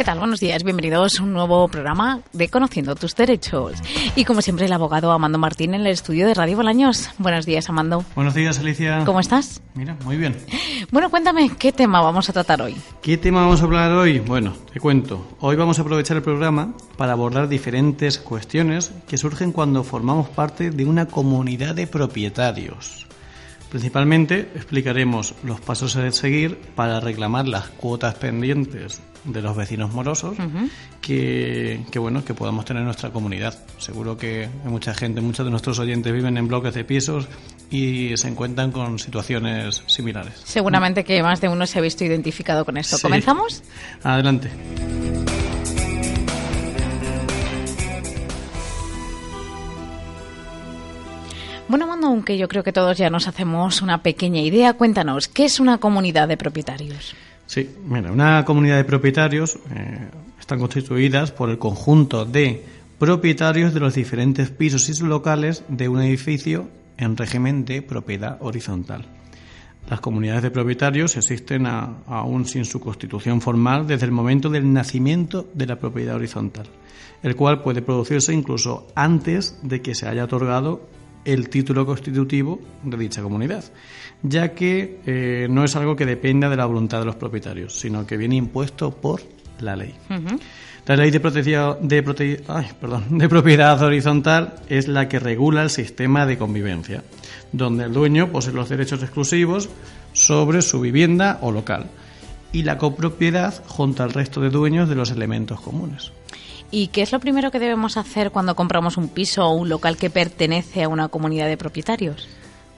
¿Qué tal? Buenos días, bienvenidos a un nuevo programa de Conociendo tus Derechos. Y como siempre, el abogado Amando Martín en el estudio de Radio Bolaños. Buenos días, Amando. Buenos días, Alicia. ¿Cómo estás? Mira, muy bien. Bueno, cuéntame, ¿qué tema vamos a tratar hoy? ¿Qué tema vamos a hablar hoy? Bueno, te cuento. Hoy vamos a aprovechar el programa para abordar diferentes cuestiones que surgen cuando formamos parte de una comunidad de propietarios. Principalmente explicaremos los pasos a seguir para reclamar las cuotas pendientes de los vecinos morosos que, que, bueno que podamos tener en nuestra comunidad. Seguro que mucha gente, muchos de nuestros oyentes viven en bloques de pisos y se encuentran con situaciones similares. Seguramente que más de uno se ha visto identificado con esto. Sí. ¿Comenzamos? Adelante. Bueno, Amando, aunque yo creo que todos ya nos hacemos una pequeña idea, cuéntanos, ¿qué es una comunidad de propietarios? Sí, mira, una comunidad de propietarios eh, están constituidas por el conjunto de propietarios de los diferentes pisos y locales de un edificio en régimen de propiedad horizontal. Las comunidades de propietarios existen a- aún sin su constitución formal desde el momento del nacimiento de la propiedad horizontal, el cual puede producirse incluso antes de que se haya otorgado el título constitutivo de dicha comunidad, ya que eh, no es algo que dependa de la voluntad de los propietarios, sino que viene impuesto por la ley. La ley de, protección- de, prote- ay, perdón, de propiedad horizontal es la que regula el sistema de convivencia, donde el dueño posee los derechos exclusivos sobre su vivienda o local y la copropiedad junto al resto de dueños de los elementos comunes. ¿Y qué es lo primero que debemos hacer cuando compramos un piso o un local que pertenece a una comunidad de propietarios?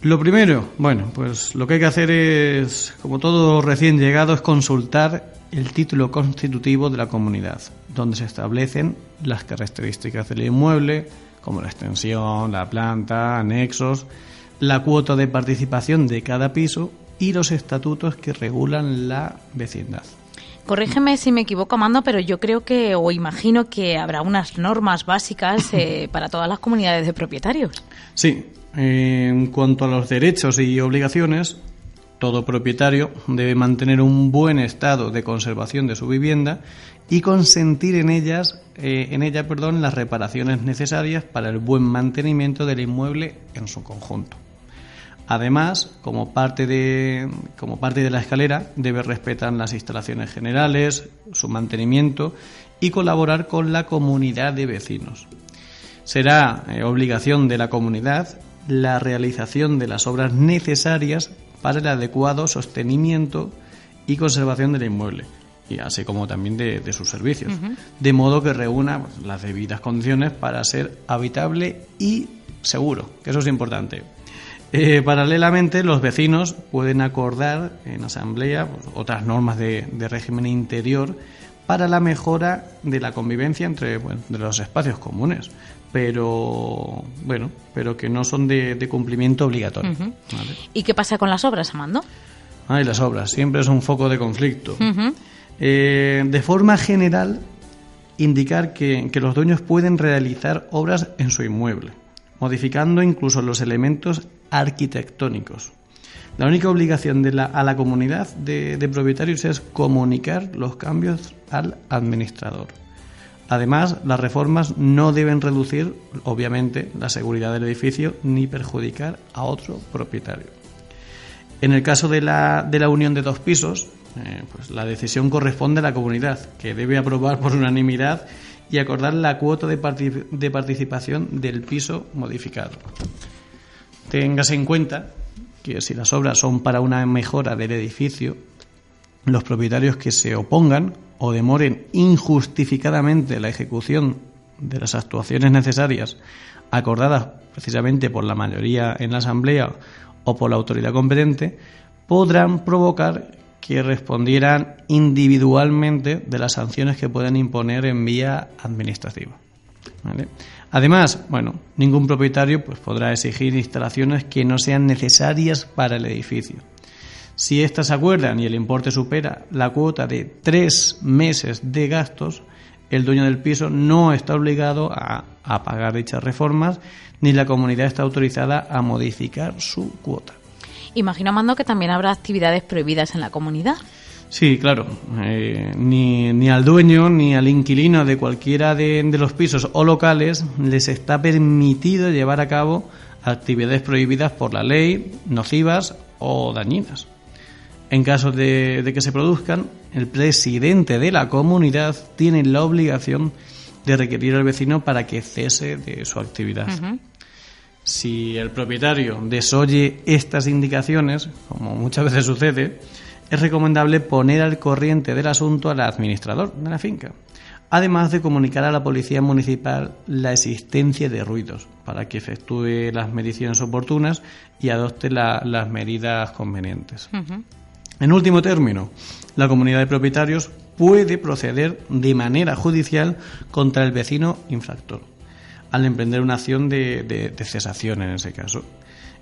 Lo primero, bueno, pues lo que hay que hacer es, como todo recién llegado, es consultar el título constitutivo de la comunidad, donde se establecen las características del inmueble, como la extensión, la planta, anexos, la cuota de participación de cada piso y los estatutos que regulan la vecindad. Corrígeme si me equivoco, Amando, pero yo creo que o imagino que habrá unas normas básicas eh, para todas las comunidades de propietarios. Sí, en cuanto a los derechos y obligaciones, todo propietario debe mantener un buen estado de conservación de su vivienda y consentir en ellas, eh, en ella, perdón, las reparaciones necesarias para el buen mantenimiento del inmueble en su conjunto. Además, como parte de, como parte de la escalera, debe respetar las instalaciones generales, su mantenimiento y colaborar con la comunidad de vecinos. Será eh, obligación de la comunidad la realización de las obras necesarias para el adecuado sostenimiento y conservación del inmueble, y así como también de, de sus servicios, de modo que reúna pues, las debidas condiciones para ser habitable y seguro, que eso es importante. Eh, paralelamente, los vecinos pueden acordar en asamblea pues, otras normas de, de régimen interior para la mejora de la convivencia entre bueno, de los espacios comunes, pero bueno, pero que no son de, de cumplimiento obligatorio. ¿vale? ¿Y qué pasa con las obras, Amando? Ah, y las obras siempre es un foco de conflicto. Eh, de forma general, indicar que, que los dueños pueden realizar obras en su inmueble, modificando incluso los elementos arquitectónicos. La única obligación de la, a la comunidad de, propietarios es comunicar los cambios al administrador. Además, las reformas no deben reducir, obviamente, la seguridad del edificio ni perjudicar a otro propietario. En el caso de la, de la unión de dos pisos, eh, pues la decisión corresponde a la comunidad, que debe aprobar por unanimidad y acordar la cuota de participación del piso modificado. Téngase en cuenta que si las obras son para una mejora del edificio, los propietarios que se opongan o demoren injustificadamente la ejecución de las actuaciones necesarias acordadas precisamente por la mayoría en la Asamblea o por la autoridad competente, podrán provocar que respondieran individualmente de las sanciones que pueden imponer en vía administrativa. Además, bueno, ningún propietario pues, podrá exigir instalaciones que no sean necesarias para el edificio. Si éstas se acuerdan y el importe supera la cuota de tres meses de gastos, el dueño del piso no está obligado a, a pagar dichas reformas ni la comunidad está autorizada a modificar su cuota. Imagino, Amando, que también habrá actividades prohibidas en la comunidad. Sí, claro. Eh, ni, ni, al dueño ni al inquilino de cualquiera de, de, los pisos o locales les está permitido llevar a cabo actividades prohibidas por la ley, nocivas o dañinas. En caso de, de que se produzcan, el presidente de la comunidad tiene la obligación de requerir al vecino para que cese de su actividad. Si el propietario desoye estas indicaciones, como muchas veces sucede, es recomendable poner al corriente del asunto al administrador de la finca, además de comunicar a la policía municipal la existencia de ruidos para que efectúe las mediciones oportunas y adopte las medidas convenientes. En último término, la comunidad de propietarios puede proceder de manera judicial contra el vecino infractor, al emprender una acción de cesación en ese caso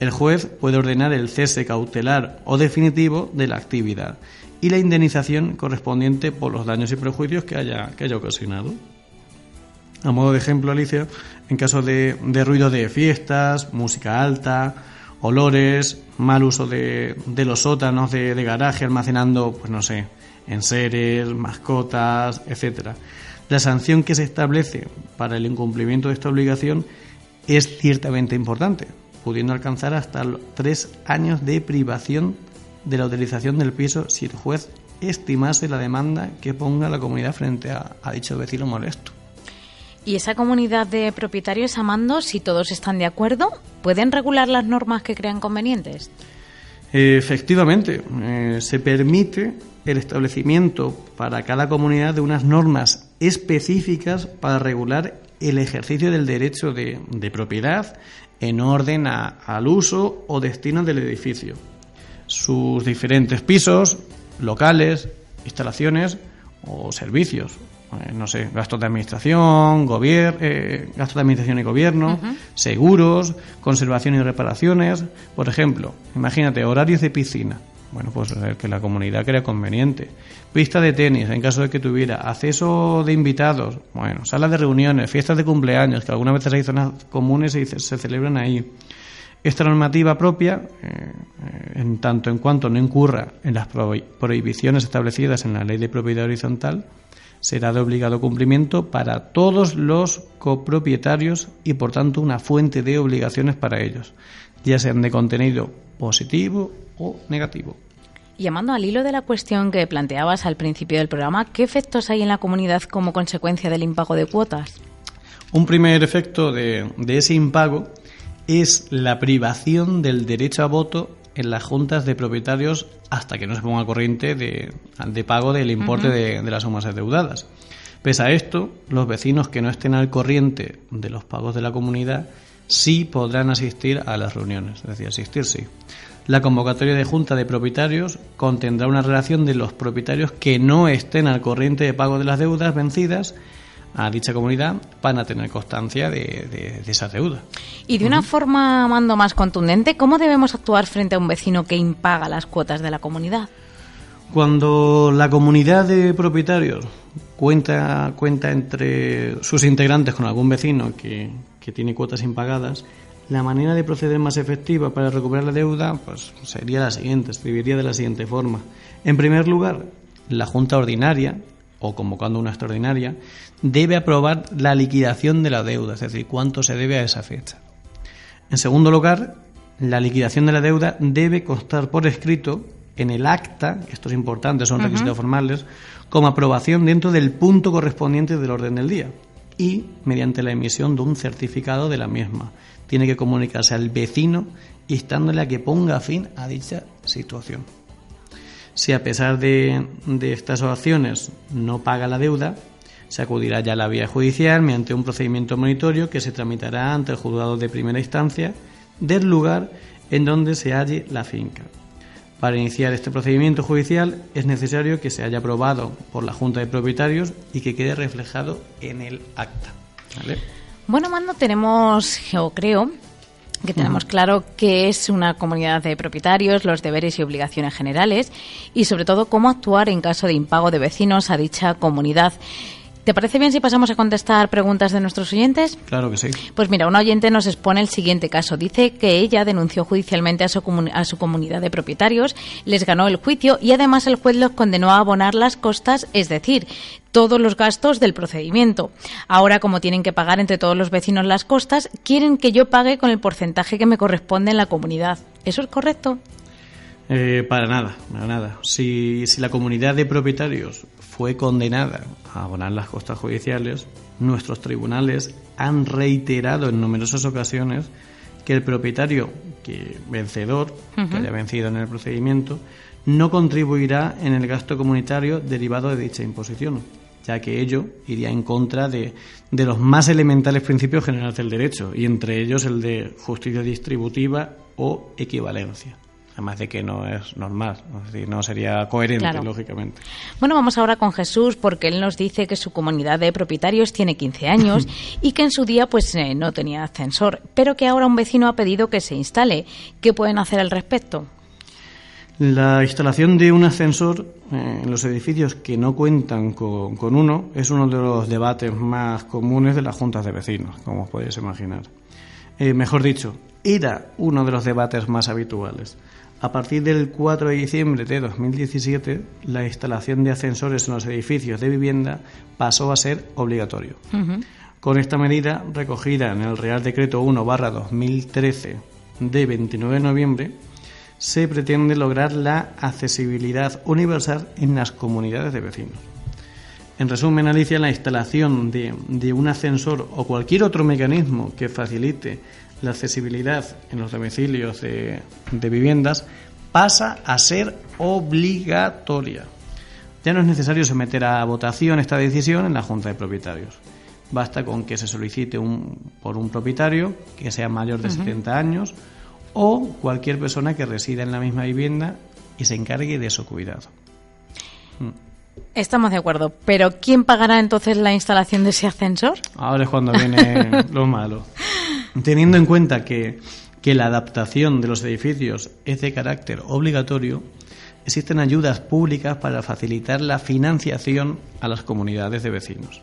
el juez puede ordenar el cese cautelar o definitivo de la actividad y la indemnización correspondiente por los daños y prejuicios que haya, que haya ocasionado. A modo de ejemplo, Alicia, en caso de, ruido de fiestas, música alta, olores, mal uso de, los sótanos de, garaje almacenando, pues no sé, enseres, mascotas, etcétera. La sanción que se establece para el incumplimiento de esta obligación es ciertamente importante, pudiendo alcanzar hasta tres años de privación de la utilización del piso si el juez estimase la demanda que ponga la comunidad frente a, dicho vecino molesto. ¿Y esa comunidad de propietarios, Amando, si todos están de acuerdo, pueden regular las normas que crean convenientes? Efectivamente, eh, se permite el establecimiento para cada comunidad de unas normas específicas para regular el ejercicio del derecho de, de propiedad en orden al uso o destino del edificio, sus diferentes pisos, locales, instalaciones o servicios. Eh, no sé, gastos de administración, gobier eh, gastos de administración y gobierno, seguros, conservación y reparaciones. Por ejemplo, imagínate, horarios de piscina. Bueno, pues el que la comunidad crea conveniente. Pista de tenis, en caso de que tuviera. Acceso de invitados. Bueno, salas de reuniones, fiestas de cumpleaños, que algunas veces hay zonas comunes y se, celebran ahí. Esta normativa propia, eh, en tanto en cuanto no incurra en las prohibiciones establecidas en la ley de propiedad horizontal, será de obligado cumplimiento para todos los copropietarios y por tanto una fuente de obligaciones para ellos, ya sean de contenido positivo o negativo. Llamando al hilo de la cuestión que planteabas al principio del programa, ¿qué efectos hay en la comunidad como consecuencia del impago de cuotas? Un primer efecto de, ese impago es la privación del derecho a voto en las juntas de propietarios hasta que no se ponga corriente de, pago del importe de, de, las sumas adeudadas. Pese a esto, los vecinos que no estén al corriente de los pagos de la comunidad sí podrán asistir a las reuniones, es decir, asistir sí. La convocatoria de junta de propietarios contendrá una relación de los propietarios que no estén al corriente de pago de las deudas vencidas a dicha comunidad para tener constancia de, esa deuda. Y de una forma, Mando, más contundente, ¿cómo debemos actuar frente a un vecino que impaga las cuotas de la comunidad? Cuando la comunidad de propietarios cuenta, cuenta entre sus integrantes con algún vecino que, que tiene cuotas impagadas, la manera de proceder más efectiva para recuperar la deuda pues, sería la siguiente, escribiría de la siguiente forma. En primer lugar, la Junta Ordinaria, o convocando una extraordinaria, debe aprobar la liquidación de la deuda, es decir, cuánto se debe a esa fecha. En segundo lugar, la liquidación de la deuda debe constar por escrito en el acta, esto es importante, son requisitos formales, como aprobación dentro del punto correspondiente del orden del día y mediante la emisión de un certificado de la misma tiene que comunicarse al vecino instándole a que ponga fin a dicha situación. Si a pesar de, estas acciones no paga la deuda, se acudirá ya a la vía judicial mediante un procedimiento monitorio que se tramitará ante el juzgado de primera instancia del lugar en donde se halle la finca. Para iniciar este procedimiento judicial es necesario que se haya aprobado por la Junta de Propietarios y que quede reflejado en el acta. Bueno, Mando, tenemos, yo creo, que tenemos claro qué es una comunidad de propietarios, los deberes y obligaciones generales y sobre todo cómo actuar en caso de impago de vecinos a dicha comunidad. ¿Te parece bien si pasamos a contestar preguntas de nuestros oyentes? Claro que sí. Pues mira, un oyente nos expone el siguiente caso. Dice que ella denunció judicialmente a su, a su comunidad de propietarios, les ganó el juicio y además el juez los condenó a abonar las costas, es decir, todos los gastos del procedimiento. Ahora, como tienen que pagar entre todos los vecinos las costas, quieren que yo pague con el porcentaje que me corresponde en la comunidad. ¿Eso es correcto? Eh, para nada, para nada. Si, si la comunidad de propietarios fue condenada a abonar las costas judiciales, nuestros tribunales han reiterado en numerosas ocasiones que el propietario que vencedor, que haya vencido en el procedimiento, no contribuirá en el gasto comunitario derivado de dicha imposición ya que ello iría en contra de, de, los más elementales principios generales del derecho, y entre ellos el de justicia distributiva o equivalencia. Además de que no es normal, no sería coherente, lógicamente. Bueno, vamos ahora con Jesús, porque él nos dice que su comunidad de propietarios tiene 15 años y que en su día pues eh, no tenía ascensor, pero que ahora un vecino ha pedido que se instale. ¿Qué pueden hacer al respecto? La instalación de un ascensor eh, en los edificios que no cuentan con, uno es uno de los debates más comunes de las juntas de vecinos, como podéis imaginar. Eh, mejor dicho, era uno de los debates más habituales. A partir del 4 de diciembre de 2017, la instalación de ascensores en los edificios de vivienda pasó a ser obligatorio. Con esta medida, recogida en el Real Decreto 1-2013 de 29 de noviembre, se pretende lograr la accesibilidad universal en las comunidades de vecinos. En resumen, Alicia, la instalación de, un ascensor o cualquier otro mecanismo que facilite la accesibilidad en los domicilios de, de viviendas pasa a ser obligatoria. Ya no es necesario someter a votación esta decisión en la Junta de Propietarios. Basta con que se solicite un, por un propietario que sea mayor de 70 años o cualquier persona que resida en la misma vivienda y se encargue de su cuidado. Mm. Estamos de acuerdo, pero ¿quién pagará entonces la instalación de ese ascensor? Ahora es cuando viene lo malo. Teniendo en cuenta que, la adaptación de los edificios es de carácter obligatorio, existen ayudas públicas para facilitar la financiación a las comunidades de vecinos.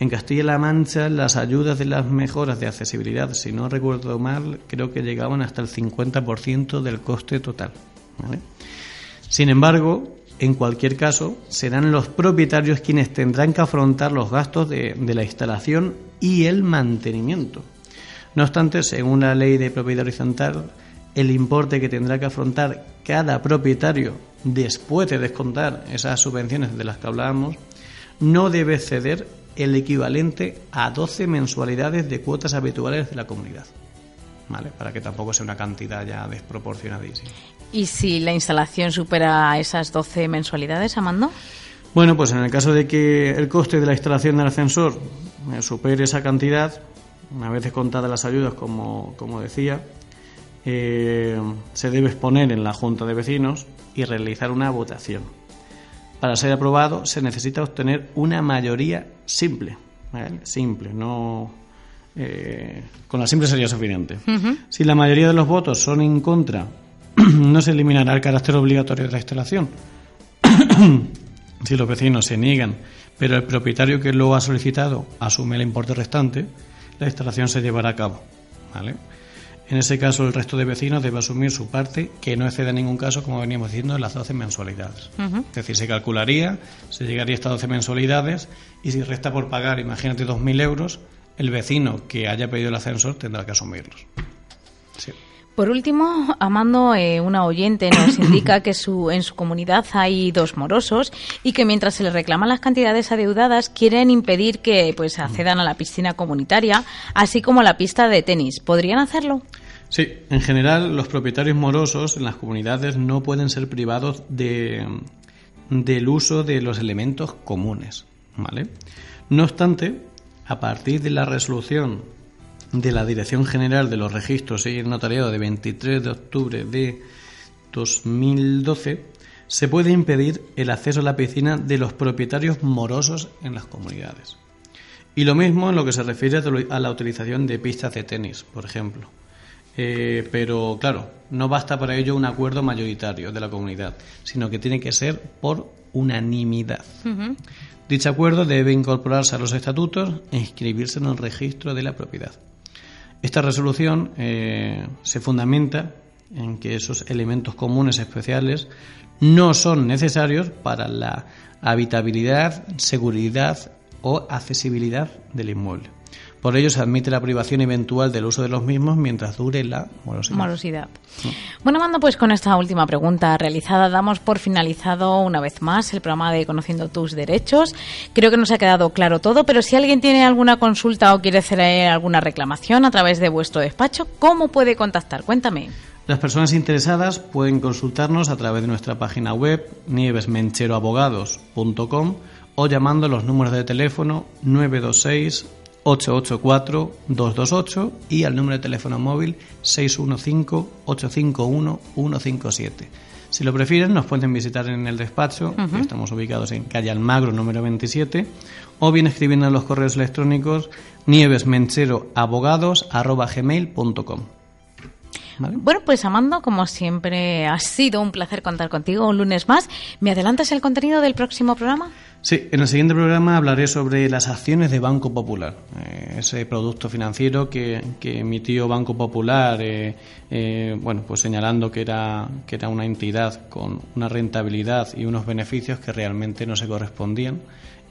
En Castilla-La Mancha las ayudas de las mejoras de accesibilidad, si no recuerdo mal, creo que llegaban hasta el 50% del coste total. Sin embargo, en cualquier caso, serán los propietarios quienes tendrán que afrontar los gastos de la instalación y el mantenimiento. No obstante, según la ley de propiedad horizontal, el importe que tendrá que afrontar cada propietario después de descontar esas subvenciones de las que hablábamos no debe ceder el equivalente a 12 mensualidades de cuotas habituales de la comunidad. ¿Vale? Para que tampoco sea una cantidad ya desproporcionadísima. ¿Y si la instalación supera esas 12 mensualidades, Amando? Bueno, pues en el caso de que el coste de la instalación del ascensor eh, supere esa cantidad, una vez descontadas las ayudas, como, como decía, eh, se debe exponer en la Junta de Vecinos y realizar una votación para ser aprobado se necesita obtener una mayoría simple, simple, no eh, con la simple sería suficiente. Si la mayoría de los votos son en contra, no se eliminará el carácter obligatorio de la instalación. si los vecinos se niegan, pero el propietario que lo ha solicitado asume el importe restante, la instalación se llevará a cabo. ¿vale? En ese caso, el resto de vecinos debe asumir su parte, que no exceda en ningún caso, como veníamos diciendo, las 12 mensualidades. Es decir, se calcularía, se llegaría a estas 12 mensualidades, y si resta por pagar, imagínate, 2.000 euros, el vecino que haya pedido el ascensor tendrá que asumirlos. Por último, Amando, eh, una oyente nos indica que su, en su comunidad hay dos morosos y que mientras se les reclaman las cantidades adeudadas quieren impedir que pues accedan a la piscina comunitaria, así como a la pista de tenis. ¿Podrían hacerlo? Sí, en general los propietarios morosos en las comunidades no pueden ser privados de, del uso de los elementos comunes, ¿vale? No obstante, a partir de la resolución de la Dirección General de los Registros y el Notariado de 23 de octubre de 2012, se puede impedir el acceso a la piscina de los propietarios morosos en las comunidades. Y lo mismo en lo que se refiere a la utilización de pistas de tenis, por ejemplo. Eh, pero claro, no basta para ello un acuerdo mayoritario de la comunidad, sino que tiene que ser por unanimidad. Dicho acuerdo debe incorporarse a los estatutos e inscribirse en el registro de la propiedad. Esta resolución eh, se fundamenta en que esos elementos comunes especiales no son necesarios para la habitabilidad, seguridad o accesibilidad del inmueble. Por ello se admite la privación eventual del uso de los mismos mientras dure la morosidad. Bueno, Amanda, pues con esta última pregunta realizada damos por finalizado una vez más el programa de Conociendo tus derechos. Creo que nos ha quedado claro todo, pero si alguien tiene alguna consulta o quiere hacer alguna reclamación a través de vuestro despacho, ¿cómo puede contactar? Cuéntame. Las personas interesadas pueden consultarnos a través de nuestra página web nievesmencheroabogados.com o llamando los números de teléfono 926 884-228 y al número de teléfono móvil 615-851-157. Si lo prefieren, nos pueden visitar en el despacho, estamos ubicados en calle Almagro número 27, o bien escribiendo en los correos electrónicos nievesmencheroabogados.gmail.com. Bueno, pues Amando, como siempre, ha sido un placer contar contigo un lunes más. ¿Me adelantas el contenido del próximo programa? Sí, en el siguiente programa hablaré sobre las acciones de Banco Popular, eh, ese producto financiero que, emitió Banco Popular, eh, eh, bueno, pues señalando que era, que era una entidad con una rentabilidad y unos beneficios que realmente no se correspondían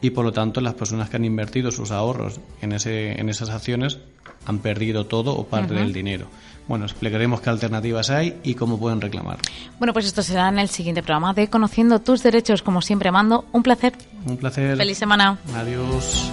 y por lo tanto las personas que han invertido sus ahorros en, ese, en esas acciones han perdido todo o parte del dinero. Bueno, explicaremos qué alternativas hay y cómo pueden reclamar. Bueno, pues esto será en el siguiente programa de Conociendo tus derechos. Como siempre, mando un placer. Un placer. Feliz semana. Adiós.